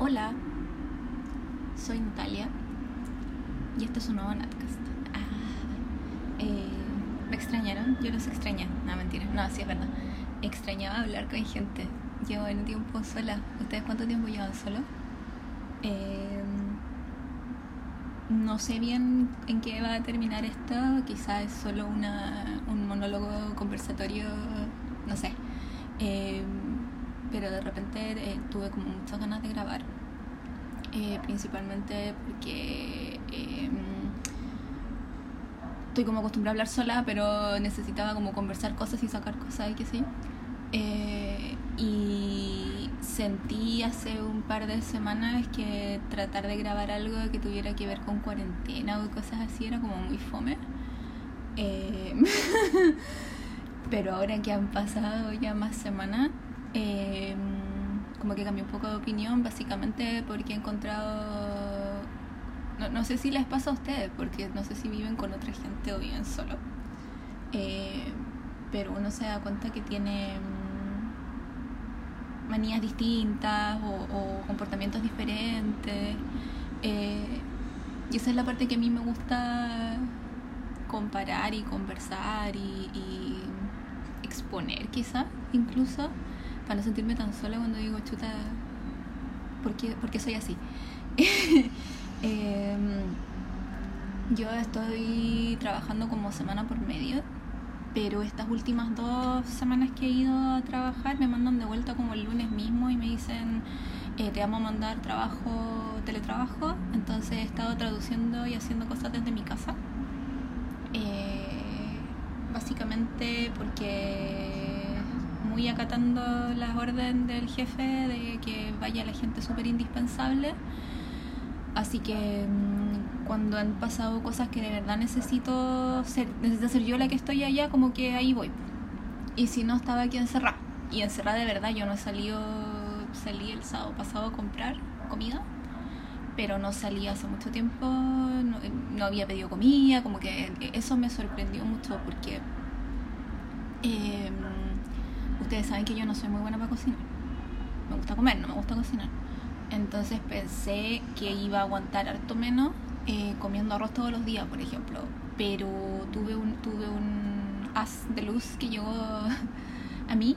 Hola, soy Natalia y este es un nuevo Natcast. Ah, eh, ¿Me extrañaron? Yo los extrañé. No, mentira. No, sí es verdad. Extrañaba hablar con gente. Llevo en tiempo sola. ¿Ustedes cuánto tiempo llevan solo? Eh, no sé bien en qué va a terminar esto. Quizás es solo una, un monólogo conversatorio. No sé. Eh, pero de repente eh, tuve como muchas ganas de grabar. Eh, principalmente porque em, estoy como acostumbrada a hablar sola, pero necesitaba como conversar cosas y sacar cosas y sé yo. Eh, y sentí hace un par de semanas que tratar de grabar algo que tuviera que ver con cuarentena o cosas así era como muy fome. pero ahora que han pasado ya más semanas, eh, como que cambié un poco de opinión, básicamente porque he encontrado, no, no, sé si les pasa a ustedes, porque no sé si viven con otra gente o viven solo, eh, pero uno se da cuenta que tiene mm, manías distintas o, comportamientos diferentes. Eh, y esa es la parte que a mí me gusta comparar y conversar y, y exponer quizá incluso para no sentirme tan sola cuando digo, chuta, ¿por qué, soy así? Em, yo estoy trabajando como semana por medio, pero estas últimas dos semanas que he ido a trabajar me mandan de vuelta como el lunes mismo y me dicen, eh, te vamos a mandar trabajo, teletrabajo, entonces he estado traduciendo y haciendo cosas desde mi casa. Eh, básicamente porque muy acatando las órdenes del jefe de que vaya la gente súper indispensable. Así que mm, cuando han pasado cosas que de verdad necesito ser, necesito ser yo la que estoy allá, como que ahí voy. Y si no, estaba aquí encerrada. Y encerrada de verdad, yo no he salido, salí el sábado pasado a comprar comida, pero no salí hace mucho tiempo, no, no había pedido comida, como que eso me sorprendió mucho porque... Eh, ustedes saben que yo no soy muy buena para cocinar. Me gusta comer, no me gusta cocinar. Entonces pensé que iba a aguantar harto menos eh, comiendo arroz todos los días, por ejemplo. Pero tuve un, tuve as de luz que llegó a mí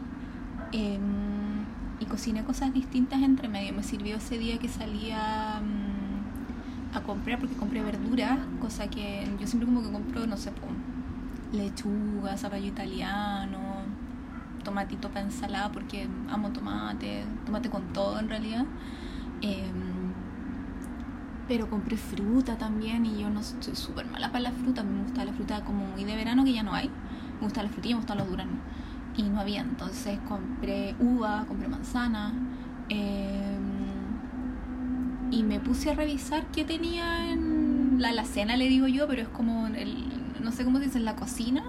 em, y cociné cosas distintas entre medio. Me sirvió ese día que salía mm, a comprar porque compré verduras, cosa que yo siempre como que compro, no sé, lechuga, zapallo italiano, tomatito para ensalada porque amo tomate, tomate con todo en realidad. Em, pero compré fruta también y yo no soy súper mala para la fruta, me gusta la fruta como muy de verano que ya no hay. Me gusta la frutilla, me gustan los duranos. Y no había, entonces compré uva, compré manzana. Em, y me puse a revisar qué tenía en la alacena, le digo yo, pero es como el, no sé cómo se dice, en la cocina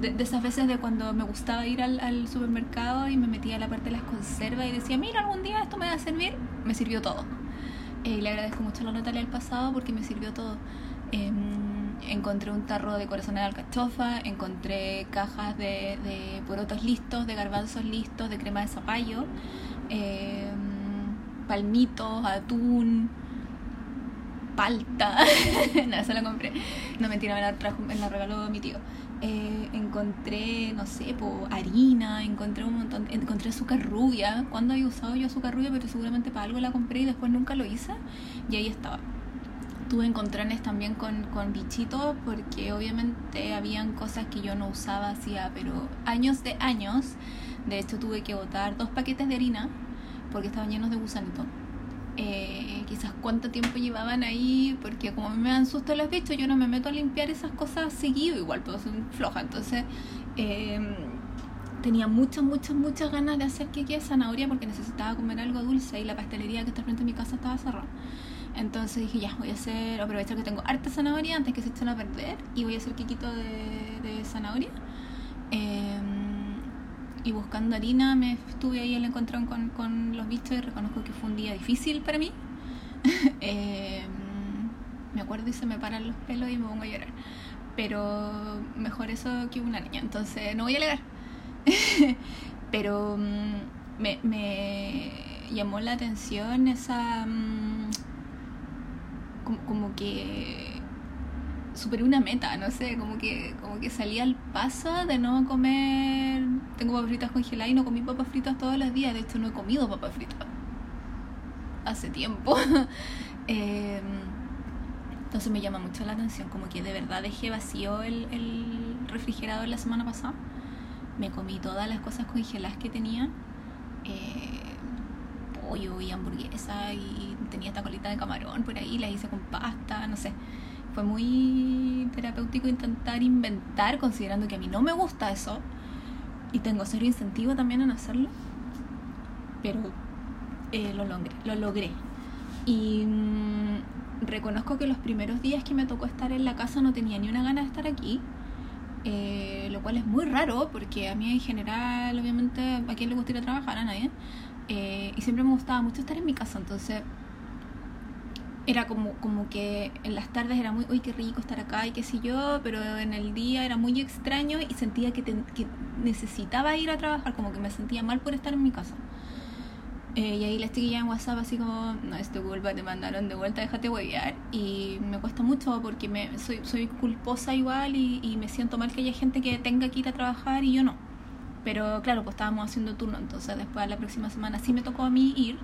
de, esas veces de cuando me gustaba ir al, supermercado y me metía a la parte de las conservas y decía, mira, algún día esto me va a servir, me sirvió todo. Eh, y le agradezco mucho a la Natalia del pasado porque me sirvió todo. Em, encontré un tarro de corazón de alcachofa, encontré cajas de, de porotos listos, de garbanzos listos, de crema de zapallo, em, palmitos, atún, palta. no, eso lo compré. No, mentira, me la, trajo, me la regaló mi tío. Eh, encontré, no sé, po, harina, encontré un montón, encontré azúcar rubia. ¿Cuándo había usado yo azúcar rubia? Pero seguramente para algo la compré y después nunca lo hice. Y ahí estaba. Tuve encontrones también con, con bichitos porque obviamente habían cosas que yo no usaba hacía, pero años de años. De hecho tuve que botar dos paquetes de harina porque estaban llenos de gusanito. Eh, quizás cuánto tiempo llevaban ahí, porque como me dan susto los bichos, yo no me meto a limpiar esas cosas seguido, igual puedo ser floja. Entonces, em, tenía muchas, muchas, muchas ganas de hacer queque de zanahoria porque necesitaba comer algo dulce y la pastelería que está frente a mi casa estaba cerrada. Entonces dije, ya, voy a hacer, aprovechar que tengo harta zanahoria antes que se echen a perder y voy a hacer quequito de, de zanahoria. Eh, y buscando harina me estuve ahí el encontrón con, con los bichos y reconozco que fue un día difícil para mí. Em, me acuerdo y se me paran los pelos y me pongo a llorar. Pero mejor eso que una niña, entonces no voy a alegar. Pero mm, me, me llamó la atención esa... mm, como que superé una meta, no sé, como que, como que salí al paso de no comer... Tengo papas fritas congeladas y no comí papas fritas todos los días, de hecho no he comido papas fritas hace tiempo. Eh, entonces me llama mucho la atención, como que de verdad dejé vacío el, el refrigerador la semana pasada. Me comí todas las cosas congeladas que tenía. eh, pollo y hamburguesa y tenía esta colita de camarón por ahí, la hice con pasta, no sé. Fue muy terapéutico intentar inventar, considerando que a mí no me gusta eso y tengo serio incentivo también en hacerlo. Pero eh, lo logré, lo logré. Y mm, reconozco que los primeros días que me tocó estar en la casa no tenía ni una gana de estar aquí. eh, lo cual es muy raro porque a mí en general, obviamente, a quién le gusta ir a trabajar, a nadie. Eh, y siempre me gustaba mucho estar en mi casa, entonces era como, como que en las tardes era muy, uy, qué rico estar acá y qué sé yo, pero en el día era muy extraño y sentía que, ten- que necesitaba ir a trabajar, como que me sentía mal por estar en mi casa. Eh, y ahí la chiquilla en WhatsApp así como, no es tu culpa, te mandaron de vuelta, déjate huevear. Y me cuesta mucho porque me, soy, soy culposa igual y, y me siento mal que haya gente que tenga que ir a trabajar y yo no. Pero claro, pues estábamos haciendo turno, entonces después la próxima semana sí me tocó a mí ir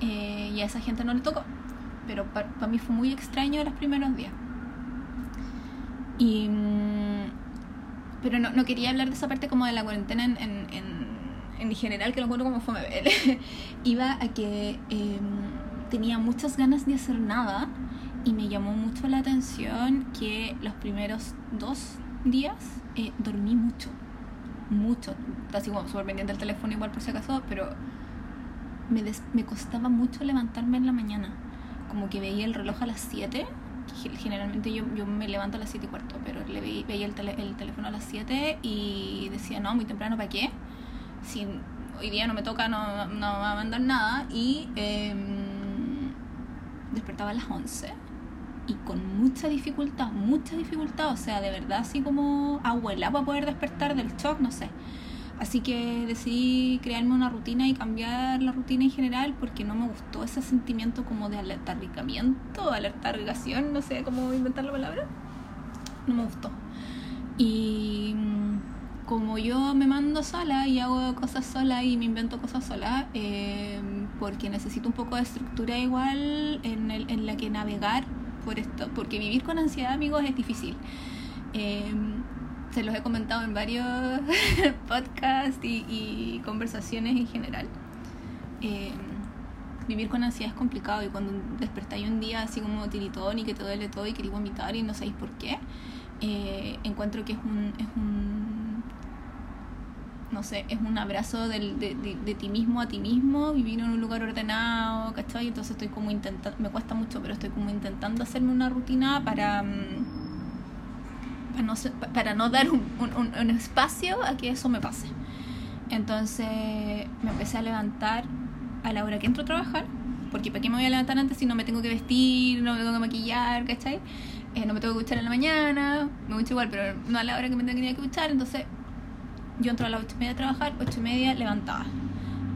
eh, y a esa gente no le tocó. Pero para mí fue muy extraño los primeros días. Y, mm, pero no, no quería hablar de esa parte como de la cuarentena en, en, en, en general, que lo encuentro como fome. Iba a que eh, tenía muchas ganas de hacer nada y me llamó mucho la atención que los primeros dos días eh, dormí mucho. Mucho. Así como súper pendiente del teléfono igual por si acaso, pero me, des- me costaba mucho levantarme en la mañana. Como que veía el reloj a las 7. que Generalmente yo, yo me levanto a las 7 y cuarto, pero le veía, el, teléfono a las 7 y decía, no, muy temprano, ¿para qué? Hoy día no me toca, no, no va a mandar nada. Y em, despertaba a las 11 y con mucha dificultad, mucha dificultad, o sea, de verdad así como abuela para poder despertar del shock, no sé. Así que decidí crearme una rutina y cambiar la rutina en general porque no me gustó ese sentimiento como de alertarricamiento, alertarrigación, no sé cómo inventar la palabra. No me gustó. Y mm, como yo me mando sola y hago cosas sola y me invento cosas sola, eh, porque necesito un poco de estructura igual en, el- en la que navegar por esto, porque vivir con ansiedad, amigos, es difícil. Eh, se los he comentado en varios podcasts y, y conversaciones en general. Eh, vivir con ansiedad es complicado y cuando despertáis un día así como tiritón y que te duele todo y queréis vomitar y no sabéis por qué, eh, encuentro que es un, es un no sé, es un abrazo del, de, de, de ti mismo a ti mismo, vivir en un lugar ordenado, ¿cachai? Entonces estoy como intentando, me cuesta mucho, pero estoy como intentando hacerme una rutina para, mm, para, no, dar un, espacio a que eso me pase. Entonces me empecé a levantar a la hora que entro a trabajar, porque ¿para qué me voy a levantar antes si no me tengo que vestir, no me tengo que maquillar, ¿cachai? Eh, no me tengo que duchar en la mañana, me ducho igual, pero no a la hora que me tenía que duchar, entonces yo entro a las ocho y media a trabajar, ocho y media levantada.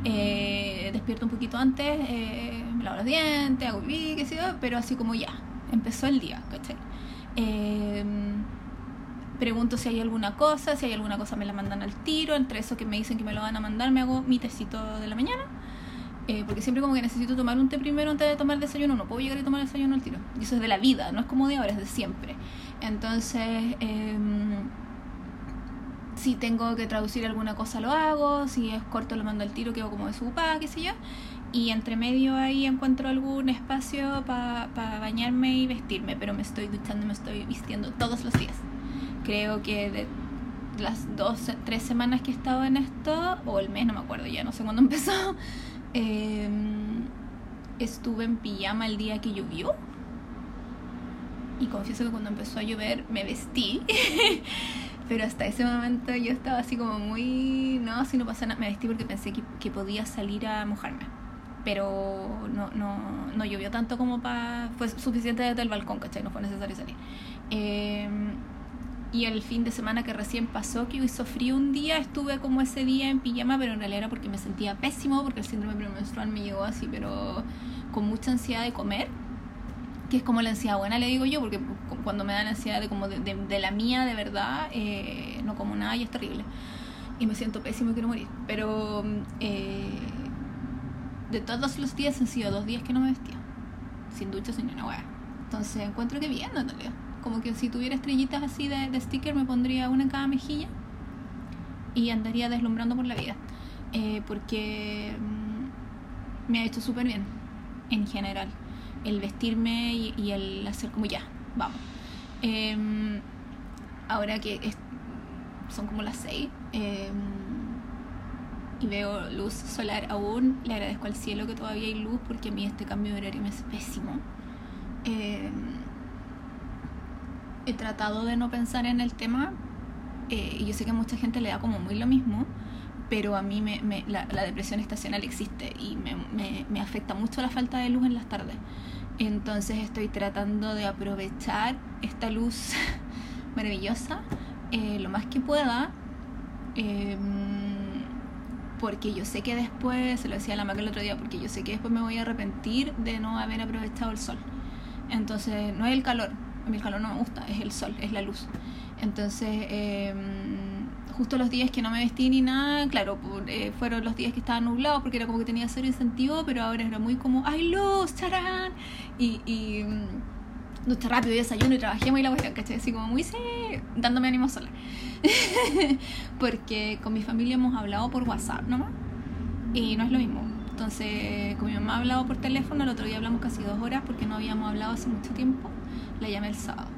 Eh, despierto un poquito antes, eh, me lavo los dientes, hago pipí, qué sé pero así como ya, empezó el día, ¿cachai? Eh, pregunto si hay alguna cosa, si hay alguna cosa me la mandan al tiro, entre eso que me dicen que me lo van a mandar, me hago mi tecito de la mañana. Eh, porque siempre como que necesito tomar un té primero antes de tomar desayuno, no puedo llegar y tomar desayuno al tiro. Y eso es de la vida, no es como de ahora, es de siempre. Entonces, em, si tengo que traducir alguna cosa lo hago, si es corto lo mando al tiro, quedo como desocupada, qué sé yo. Y entre medio ahí encuentro algún espacio para bañarme y vestirme, pero me estoy duchando me estoy vistiendo todos los días. Creo que de las dos, tres semanas que he estado en esto, o el mes, no me acuerdo ya, no sé cuándo empezó, eh, estuve en pijama el día que llovió. Y confieso que cuando empezó a llover me vestí. Pero hasta ese momento yo estaba así como muy... No, si no pasa nada. Me vestí porque pensé que, que podía salir a mojarme. Pero no, no, no llovió tanto como para... Fue suficiente desde el balcón, ¿cachai? No fue necesario salir. Eh, y el fin de semana que recién pasó, que hizo frío un día, estuve como ese día en pijama, pero en realidad era porque me sentía pésimo, porque el síndrome premenstrual me llegó así, pero con mucha ansiedad de comer, que es como la ansiedad buena, le digo yo, porque cuando me da la ansiedad de, como de, la mía de verdad, eh, no como nada y es terrible. Y me siento pésimo y quiero morir. Pero eh, de todos los días han sido dos días que no me vestía. Sin ducha, sin una hueá. Entonces encuentro que bien, Natalia. Como que si tuviera estrellitas así de, sticker me pondría una en cada mejilla y andaría deslumbrando por la vida. Eh, porque mm, me ha hecho súper bien en general. El vestirme y, el hacer como ya, vamos. Em, ahora que son como las seis em, y veo luz solar aún, le agradezco al cielo que todavía hay luz porque a mí este cambio de horario me es pésimo. Em, he tratado de no pensar en el tema eh, y yo sé que a mucha gente le da como muy lo mismo, pero a mí me, la, depresión estacional existe y me, me, me, afecta mucho la falta de luz en las tardes. Entonces estoy tratando de aprovechar esta luz maravillosa eh, lo más que pueda. Em, porque yo sé que después, se lo decía a la Maca el otro día, porque yo sé que después me voy a arrepentir de no haber aprovechado el sol. Entonces, no es el calor, a el calor no me gusta, es el sol, es la luz. Entonces, em, justo los días que no me vestí ni nada, claro, eh, fueron los días que estaban nublados porque era como que tenía cero incentivo, pero ahora era muy como, ¡ay, luz! ¡Charán! Y, y mm, está rápido, desayuno y trabajemos y la cuestión, ¿cachai? Así como muy, sí, dándome ánimo sola. porque con mi familia hemos hablado por WhatsApp nomás y no es lo mismo. Entonces, con mi mamá ha hablado por teléfono, el otro día hablamos casi dos horas porque no habíamos hablado hace mucho tiempo la llamé el sábado.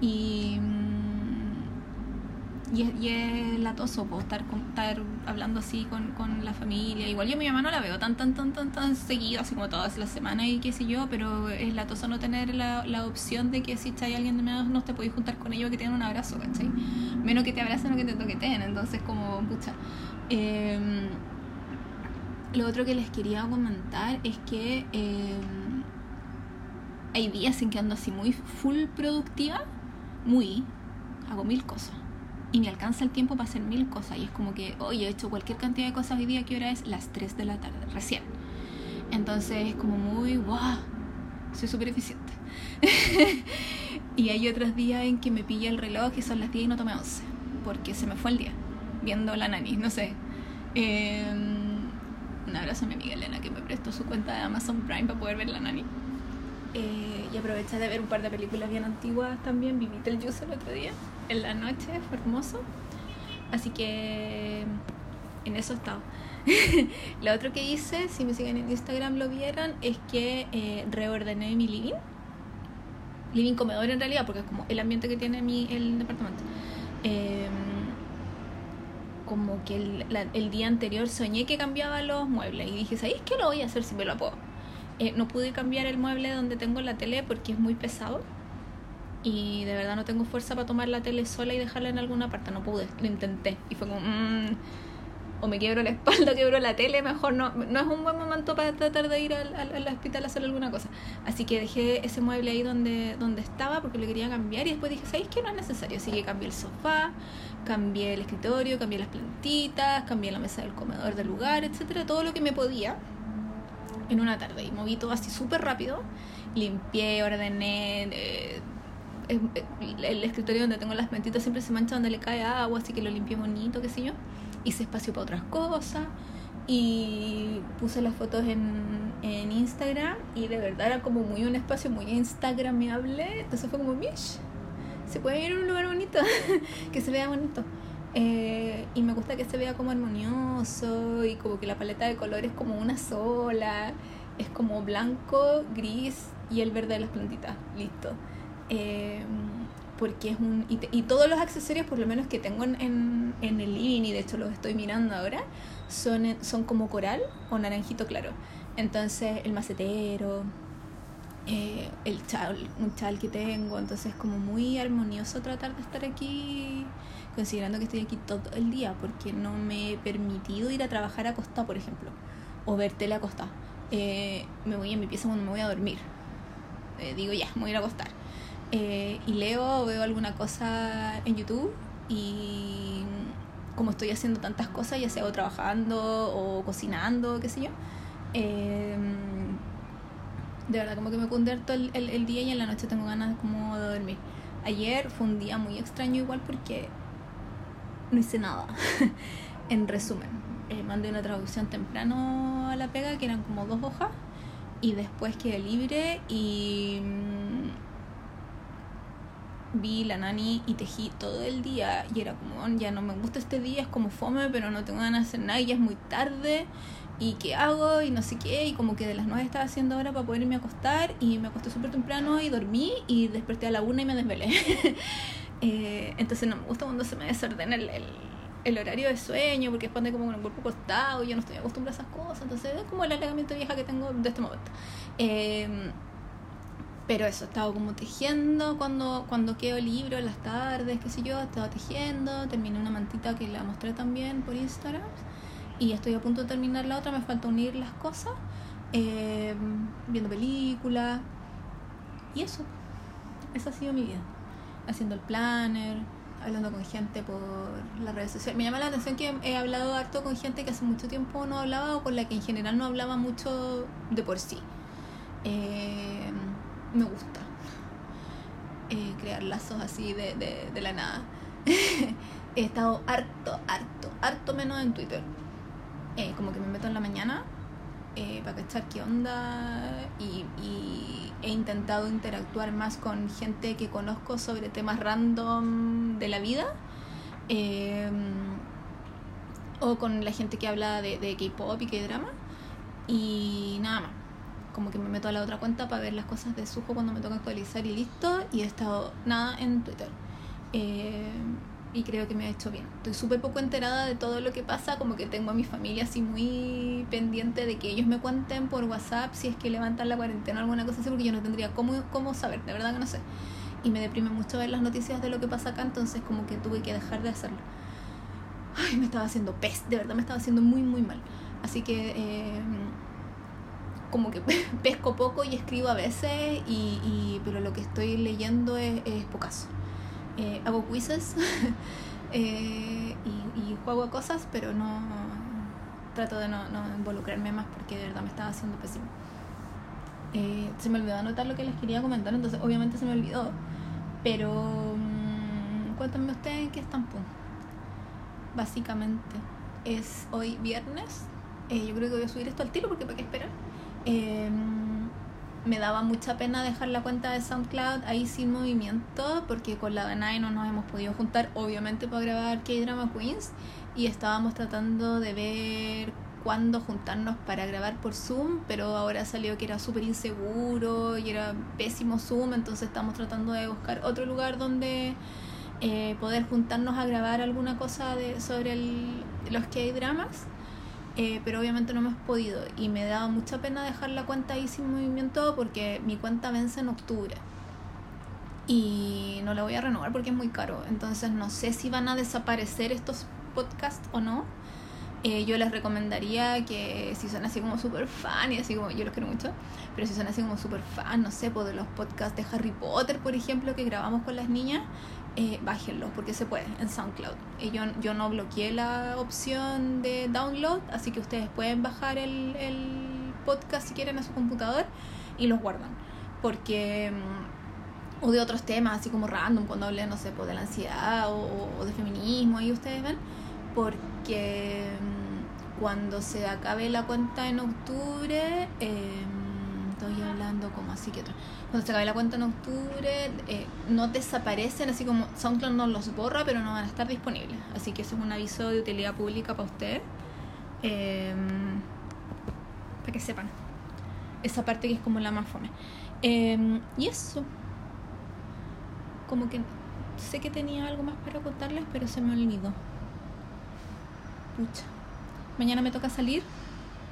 Y, mm, y, es, y es latoso pues, estar, estar hablando así con, con, la familia. Igual yo a mi mamá no la veo tan, tan, tan, tan, tan seguido, así como todas las semanas y qué sé yo, pero es latoso no tener la, la opción de que si hay alguien de menos no te podéis juntar con ellos que tengan un abrazo, ¿cachai? Menos que te abracen o que te toqueten, entonces como, pucha. Em, lo otro que les quería comentar es que... Eh, hay días en que ando así muy full productiva, muy, hago mil cosas. Y me alcanza el tiempo para hacer mil cosas. Y es como que, hoy he hecho cualquier cantidad de cosas hoy día, ¿qué hora es? Las 3 de la tarde, recién. Entonces es como muy, wow, soy súper eficiente. y hay otros días en que me pilla el reloj y son las 10 y no tomé 11. Porque se me fue el día, viendo la nani, no sé. Em, un abrazo a mi amiga Elena que me prestó su cuenta de Amazon Prime para poder ver la nani. Eh, y aproveché de ver un par de películas bien antiguas también. Vi Beetlejuice el otro día, en la noche, fue hermoso. Así que en eso he estado. lo otro que hice, si me siguen en Instagram lo vieron, es que eh, reordené mi living. Living comedor en realidad, porque es como el ambiente que tiene mi, el departamento. Em, como que el, el, día anterior soñé que cambiaba los muebles y dije, ¿sabéis qué lo voy a hacer si me lo puedo? Eh, no pude cambiar el mueble donde tengo la tele porque es muy pesado. Y de verdad no tengo fuerza para tomar la tele sola y dejarla en alguna parte. No pude, lo intenté. Y fue como, mmm, o me quiebro la espalda, quiebro la tele, mejor no. No es un buen momento para tratar de ir al, al, hospital a hacer alguna cosa. Así que dejé ese mueble ahí donde, donde estaba porque lo quería cambiar. Y después dije, ¿sabéis que no es necesario? Así que cambié el sofá, cambié el escritorio, cambié las plantitas, cambié la mesa del comedor del lugar, etcétera. Todo lo que me podía en una tarde y moví todo así súper rápido. Limpié, ordené. Eh, el escritorio donde tengo las plantitas siempre se mancha donde le cae agua, así que lo limpié bonito, qué sé yo. Hice espacio para otras cosas y puse las fotos en, en Instagram y de verdad era como muy un espacio muy instagramable. Entonces fue como, mish, se puede ir a un lugar bonito, que se vea bonito. Eh, y me gusta que se vea como armonioso y como que la paleta de colores como una sola. Es como blanco, gris y el verde de las plantitas. Listo. Eh, porque es un. Y, todos los accesorios, por lo menos que tengo en, en, el living, y de hecho los estoy mirando ahora, son, son como coral o naranjito claro. Entonces, el macetero, eh, el chal, un chal que tengo. Entonces, como muy armonioso tratar de estar aquí considerando que estoy aquí todo el día, porque no me he permitido ir a trabajar a costa, por ejemplo, o ver tele a Eh, me voy a mi pieza cuando me voy a dormir. Eh, digo, ya, me voy a ir a acostar. Eh, y leo o veo alguna cosa en YouTube y como estoy haciendo tantas cosas, ya sea o trabajando o cocinando, qué sé yo, em, de verdad como que me convierto el, el, el, día y en la noche tengo ganas como de dormir. Ayer fue un día muy extraño igual porque no hice nada. en resumen, eh, mandé una traducción temprano a la pega que eran como dos hojas y después quedé libre y vi la nani y tejí todo el día y era como, ya no me gusta este día, es como fome, pero no tengo ganas de hacer nada y ya es muy tarde y qué hago y no sé qué y como que de las nueve estaba haciendo ahora para poder irme a acostar y me acosté súper temprano y dormí y desperté a la una y me desvelé. eh, entonces no me gusta cuando se me desordena el, el, el horario de sueño porque después como con el cuerpo acostado y yo no estoy acostumbrada a esas cosas, entonces es como el alegamiento vieja que tengo de este momento. Eh, pero eso, he estado como tejiendo cuando, cuando quedo libro en las tardes, qué sé yo, he estado tejiendo, terminé una mantita que la mostré también por Instagram y estoy a punto de terminar la otra, me falta unir las cosas, eh, viendo películas y eso, esa ha sido mi vida, haciendo el planner, hablando con gente por las redes sociales. Me llama la atención que he hablado harto con gente que hace mucho tiempo no hablaba o con la que en general no hablaba mucho de por sí. Eh, me gusta eh, crear lazos así de, de, de la nada. He estado harto, harto, harto menos en Twitter. Eh, como que me meto en la mañana eh, para cachar qué onda y, he intentado interactuar más con gente que conozco sobre temas random de la vida. Eh, o con la gente que habla de, de K-pop y K-drama. Y nada más como que me meto a la otra cuenta para ver las cosas de Sujo cuando me toca actualizar y listo. Y he estado nada en Twitter. Eh, y creo que me ha hecho bien. Estoy súper poco enterada de todo lo que pasa, como que tengo a mi familia así muy pendiente de que ellos me cuenten por WhatsApp si es que levantan la cuarentena o alguna cosa así, porque yo no tendría cómo, cómo saber, de verdad que no sé. Y me deprime mucho ver las noticias de lo que pasa acá, entonces como que tuve que dejar de hacerlo. Ay, me estaba haciendo pez, de verdad me estaba haciendo muy, muy mal. Así que... Eh, como que pesco poco y escribo a veces, y, y pero lo que estoy leyendo es, es. Eh, hago quizzes eh, y, y, juego a cosas, pero no trato de no, no, involucrarme más porque de verdad me estaba haciendo pésimo. Eh, se me olvidó anotar lo que les quería comentar, entonces obviamente se me olvidó. Pero mmm, cuéntenme ustedes en qué están. Básicamente es hoy viernes. Eh, yo creo que voy a subir esto al tiro porque para qué esperar. Eh, me daba mucha pena dejar la cuenta de SoundCloud. Ahí sin movimiento porque con la Danae no nos hemos podido juntar obviamente para grabar K-Drama Queens. Y estábamos tratando de ver cuándo juntarnos para grabar por Zoom pero ahora salió que era súper inseguro y era pésimo Zoom entonces estamos tratando de buscar otro lugar donde eh, poder juntarnos a grabar alguna cosa de, sobre el, los K-Dramas eh, pero obviamente no hemos podido. Y me daba mucha pena dejar la cuenta ahí sin movimiento porque mi cuenta vence en octubre. Y no la voy a renovar porque es muy caro. Entonces no sé si van a desaparecer estos podcasts o no eh, yo les recomendaría que si son así como super fan y así como yo los quiero mucho pero si son así como super fan no sé pues de los podcasts de Harry Potter por ejemplo que grabamos con las niñas eh, bájenlo porque se puede en SoundCloud. Y yo, yo no bloqueé la opción de download, así que ustedes pueden bajar el, el podcast si quieren a su computador y los guardan. Porque, mm, o de otros temas, así como random, cuando hablen, no sé, pues, de la ansiedad o, o de feminismo, ahí ustedes ven. Porque mm, cuando se acabe la cuenta en octubre, eh, estoy hablando como así que cuando se acabe la cuenta en octubre eh, no desaparecen así como SoundCloud no los borra pero no van a estar disponibles. Así que eso es un aviso de utilidad pública para ustedes eh, para que sepan. Esa parte que es como la más fome. Eh, y eso. Como que sé que tenía algo más para contarles pero se me olvidó pucha mañana me toca salir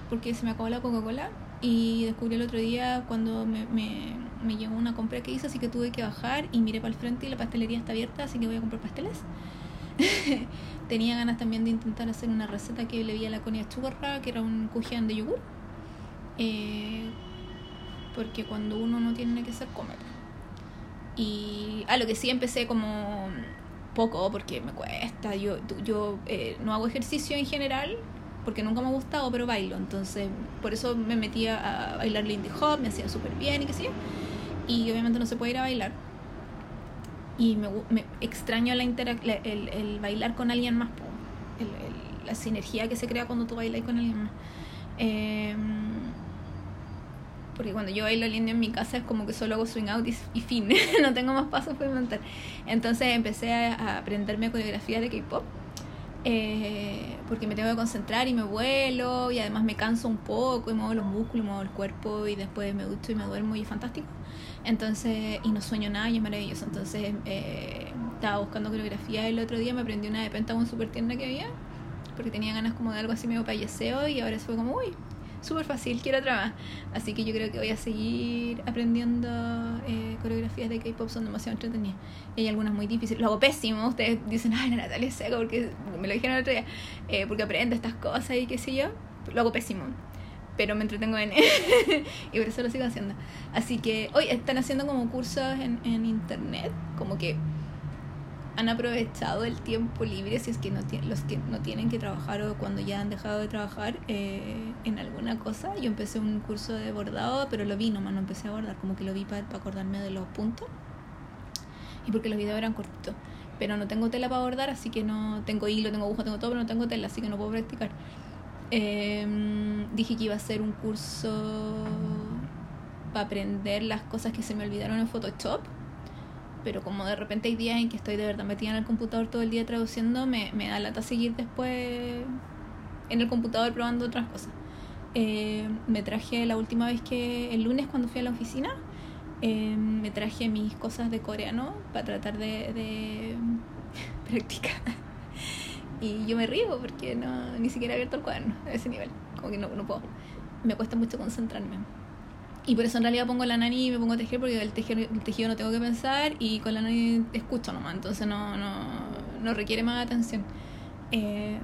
porque se me acabó la Coca-Cola y descubrí el otro día cuando me, me, llegó una compra que hice, así que tuve que bajar y miré para el frente y la pastelería está abierta, así que voy a comprar pasteles. Tenía ganas también de intentar hacer una receta que le vi a la Conia Chugarra, que era un kujian de yogur. Eh, porque cuando uno no tiene que hacer, comer. Y a lo que sí empecé como poco porque me cuesta. Yo, yo eh, no hago ejercicio en general porque nunca me ha gustado, pero bailo. Entonces, por eso me metía a bailar Lindy Hop, me hacía súper bien y qué sé yo. Y obviamente no se puede ir a bailar. Y me, me extraño la, el, el, bailar con alguien más, la sinergia que se crea cuando tú bailas con alguien más. Eh, porque cuando yo bailo lindo en mi casa es como que solo hago swing out y, fin, no tengo más pasos para inventar. Entonces empecé a, aprenderme coreografía de K-pop. Eh, porque me tengo que concentrar y me vuelo y además me canso un poco y muevo los músculos, muevo el cuerpo y después me ducho y me duermo y es fantástico. Entonces, y no sueño nada y es maravilloso. Entonces, eh, estaba buscando coreografía el otro día, me aprendí una de Pentagon súper tierna que había, porque tenía ganas como de algo así medio payaseo y ahora fue como, uy, súper fácil, quiero otra más. Así que yo creo que voy a seguir aprendiendo eh, coreografías de K-pop, son demasiado entretenidas. Y hay algunas muy difíciles. Lo hago pésimo, ustedes dicen, ay, Natalia es seca, porque me lo dijeron el otro día, eh, porque aprende estas cosas y qué sé yo. Lo hago pésimo, pero me entretengo en y por eso lo sigo haciendo. Así que hoy están haciendo como cursos en, en internet, como que han aprovechado el tiempo libre, si es que no los que no tienen que trabajar o cuando ya han dejado de trabajar eh, en alguna cosa. Yo empecé un curso de bordado, pero lo vi nomás, no empecé a bordar, como que lo vi para acordarme de los puntos y porque los videos eran cortitos. Pero no tengo tela para bordar, así que no tengo hilo, tengo aguja, tengo todo, pero no tengo tela, así que no puedo practicar. Em, dije que iba a hacer un curso para aprender las cosas que se me olvidaron en Photoshop pero como de repente hay días en que estoy de verdad metida en el computador todo el día traduciendo, me, me da lata seguir después en el computador probando otras cosas. Eh, me traje la última vez que, el lunes cuando fui a la oficina, eh, me traje mis cosas de coreano para tratar de, de practicar. Y yo me río porque no, ni siquiera he abierto el cuaderno a ese nivel, como que no, no puedo. Me cuesta mucho concentrarme. Y por eso en realidad pongo la nani y me pongo a tejer porque el tejido, el tejido no tengo que pensar y con la nani escucho nomás, entonces no, no, no requiere más atención. Eh,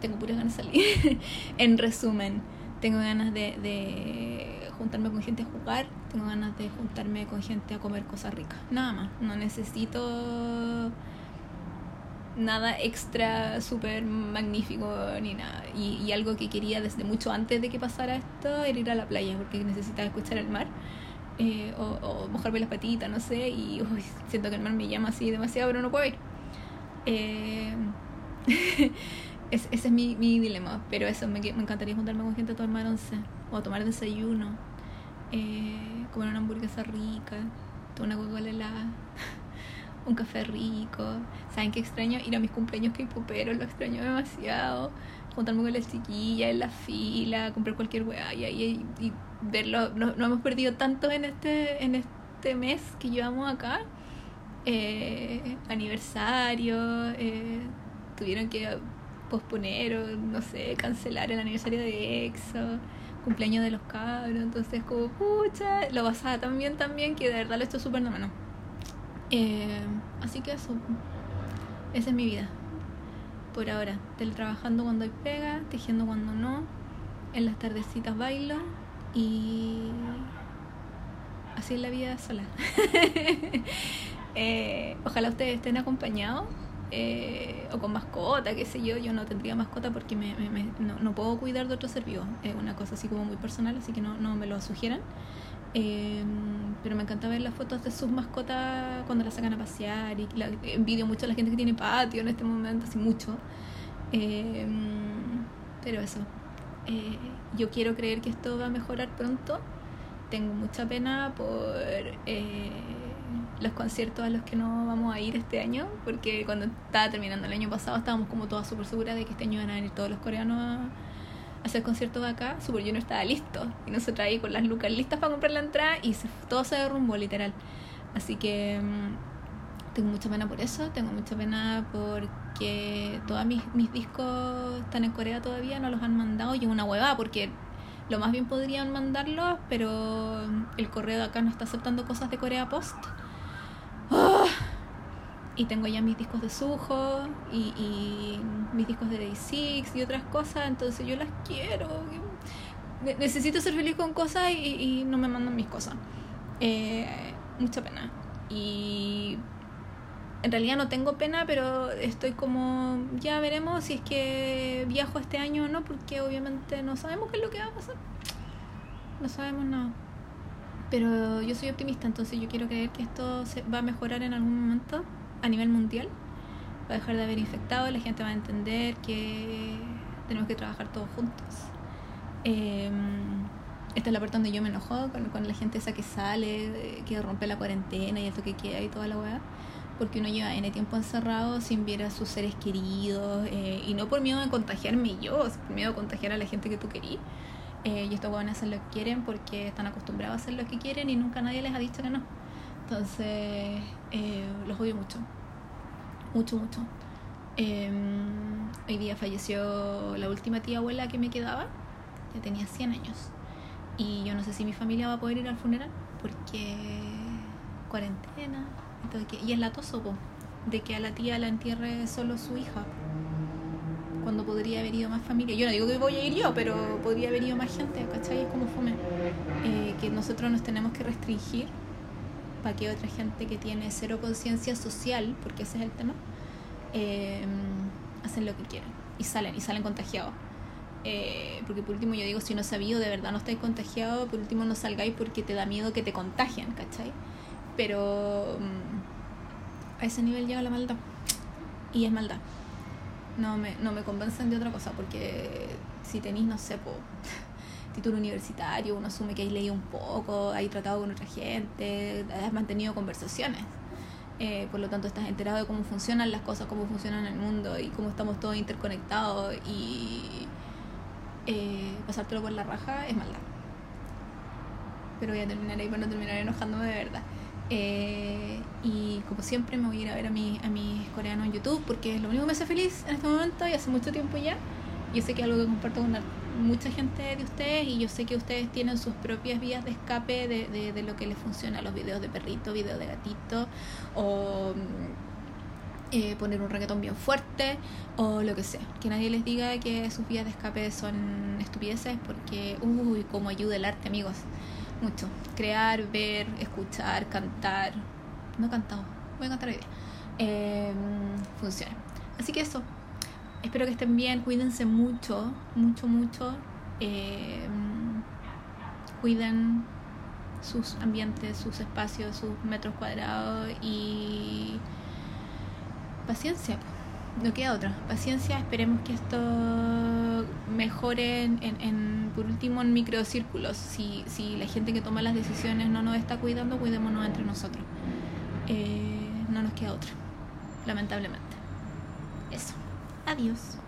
tengo puras ganas de salir. en resumen, tengo ganas de juntarme con gente a jugar, tengo ganas de juntarme con gente a comer cosas ricas. Nada más, no necesito nada extra súper magnífico ni nada. Y, algo que quería desde mucho antes de que pasara esto era ir a la playa porque necesitaba escuchar el mar. Eh, o, mojarme las patitas, no sé, y siento que el mar me llama así demasiado, pero no puedo ir. Eh, ese es mi, mi, dilema, pero eso, me, me, encantaría juntarme con gente a tomar once, o a tomar desayuno, eh, comer una hamburguesa rica, tomar una Coca-Cola helada un café rico. ¿Saben qué extraño? Ir a mis cumpleaños que pero lo extraño demasiado. Juntarme con las chiquillas en la fila, comprar cualquier weá y, y, verlo. No, hemos perdido tanto en este, en este mes que llevamos acá. Eh, aniversario, eh, tuvieron que posponer o no sé, cancelar el aniversario de EXO, cumpleaños de los cabros, entonces como pucha, lo pasaba también también que de verdad lo hecho súper menos. Eh, así que eso, esa es mi vida. Por ahora, teletrabajando cuando hay pega, tejiendo cuando no, en las tardecitas bailo y así es la vida sola. eh, ojalá ustedes estén acompañados eh, o con mascota, qué sé yo. Yo no tendría mascota porque me, no, no, puedo cuidar de otro ser. Es una cosa así como muy personal, así que no, no me lo sugieran. Eh, pero me encanta ver las fotos de sus mascotas cuando las sacan a pasear y la, envidio mucho a la gente que tiene patio en este momento, así mucho. Eh, pero eso, eh, yo quiero creer que esto va a mejorar pronto. Tengo mucha pena por eh, los conciertos a los que no vamos a ir este año, porque cuando estaba terminando el año pasado estábamos como todas súper seguras de que este año iban a venir todos los coreanos a hacer conciertos acá, Super Junior estaba listo. Y nosotros ahí con las lucas listas para comprar la entrada y todo se derrumbó literal. Así que mm, tengo mucha pena por eso, tengo mucha pena porque todos mis, mis discos están en Corea todavía, no los han mandado y es una huevada porque lo más bien podrían mandarlos, pero el correo de acá no está aceptando cosas de Corea Post. Y tengo ya mis discos de Suho y, y mis discos de Day Six y otras cosas, entonces yo las quiero. Necesito ser feliz con cosas y, y no me mandan mis cosas. Eh, mucha pena. Y en realidad no tengo pena, pero estoy como, ya veremos si es que viajo este año o no, porque obviamente no sabemos qué es lo que va a pasar. No sabemos nada. Pero yo soy optimista, entonces yo quiero creer que esto se va a mejorar en algún momento a nivel mundial. Va a dejar de haber infectado, la gente va a entender que tenemos que trabajar todos juntos. Eh, esta es la parte donde yo me enojo con, la gente esa que sale, que rompe la cuarentena y esto que queda y toda la weá. Porque uno lleva N tiempo encerrado sin ver a sus seres queridos eh, y no por miedo de contagiarme yo, por miedo de contagiar a la gente que tú querías. Eh, y estos a hacer lo que quieren porque están acostumbrados a hacer lo que quieren y nunca nadie les ha dicho que no. Entonces, eh, los odio mucho. Mucho, mucho. Em, hoy día falleció la última tía abuela que me quedaba. Ya tenía 100 años. Y yo no sé si mi familia va a poder ir al funeral porque cuarentena. y es la toso, de que a la tía la entierre solo su hija. Cuando podría haber ido más familia. Yo no digo que voy a ir yo, pero podría haber ido más gente, ¿cachai? Es como fome. Eh, que nosotros nos tenemos que restringir para que otra gente que tiene cero conciencia social, porque ese es el tema, eh, hacen lo que quieren y salen, y salen contagiados. Eh, porque por último yo digo, si no sabía de verdad no estáis contagiados, por último no salgáis porque te da miedo que te contagien, ¿cachai? Pero mm, a ese nivel llega la maldad. Y es maldad. No me, no me convencen de otra cosa, porque si tenéis, no sé, título universitario, uno asume que hay leído un poco, hay tratado con otra gente, has mantenido conversaciones. Eh, por lo tanto, estás enterado de cómo funcionan las cosas, cómo funcionan el mundo y cómo estamos todos interconectados y eh, pasártelo por la raja es maldad. Pero voy a terminar ahí para no terminar enojándome de verdad. Eh, y como siempre me voy a ir a ver a, mi, a mis coreanos en YouTube porque es lo único que me hace feliz en este momento y hace mucho tiempo ya. Yo sé que es algo que comparto con mucha gente de ustedes y yo sé que ustedes tienen sus propias vías de escape de, de, lo que les funciona, los videos de perrito, videos de gatito o eh, poner un reggaetón bien fuerte o lo que sea. Que nadie les diga que sus vías de escape son estupideces porque, uy, cómo ayuda el arte, amigos. Mucho. Crear, ver, escuchar, cantar. No he cantado, voy a cantar hoy día. Em, funciona. Así que eso. Espero que estén bien, cuídense mucho, mucho, mucho. Em, cuiden sus ambientes, sus espacios, sus metros cuadrados y paciencia, no queda otra. Paciencia, esperemos que esto mejore en, por último en microcírculos. Si, si la gente que toma las decisiones no nos está cuidando, cuidémonos entre nosotros. Eh, no nos queda otra, lamentablemente. Eso. Adiós.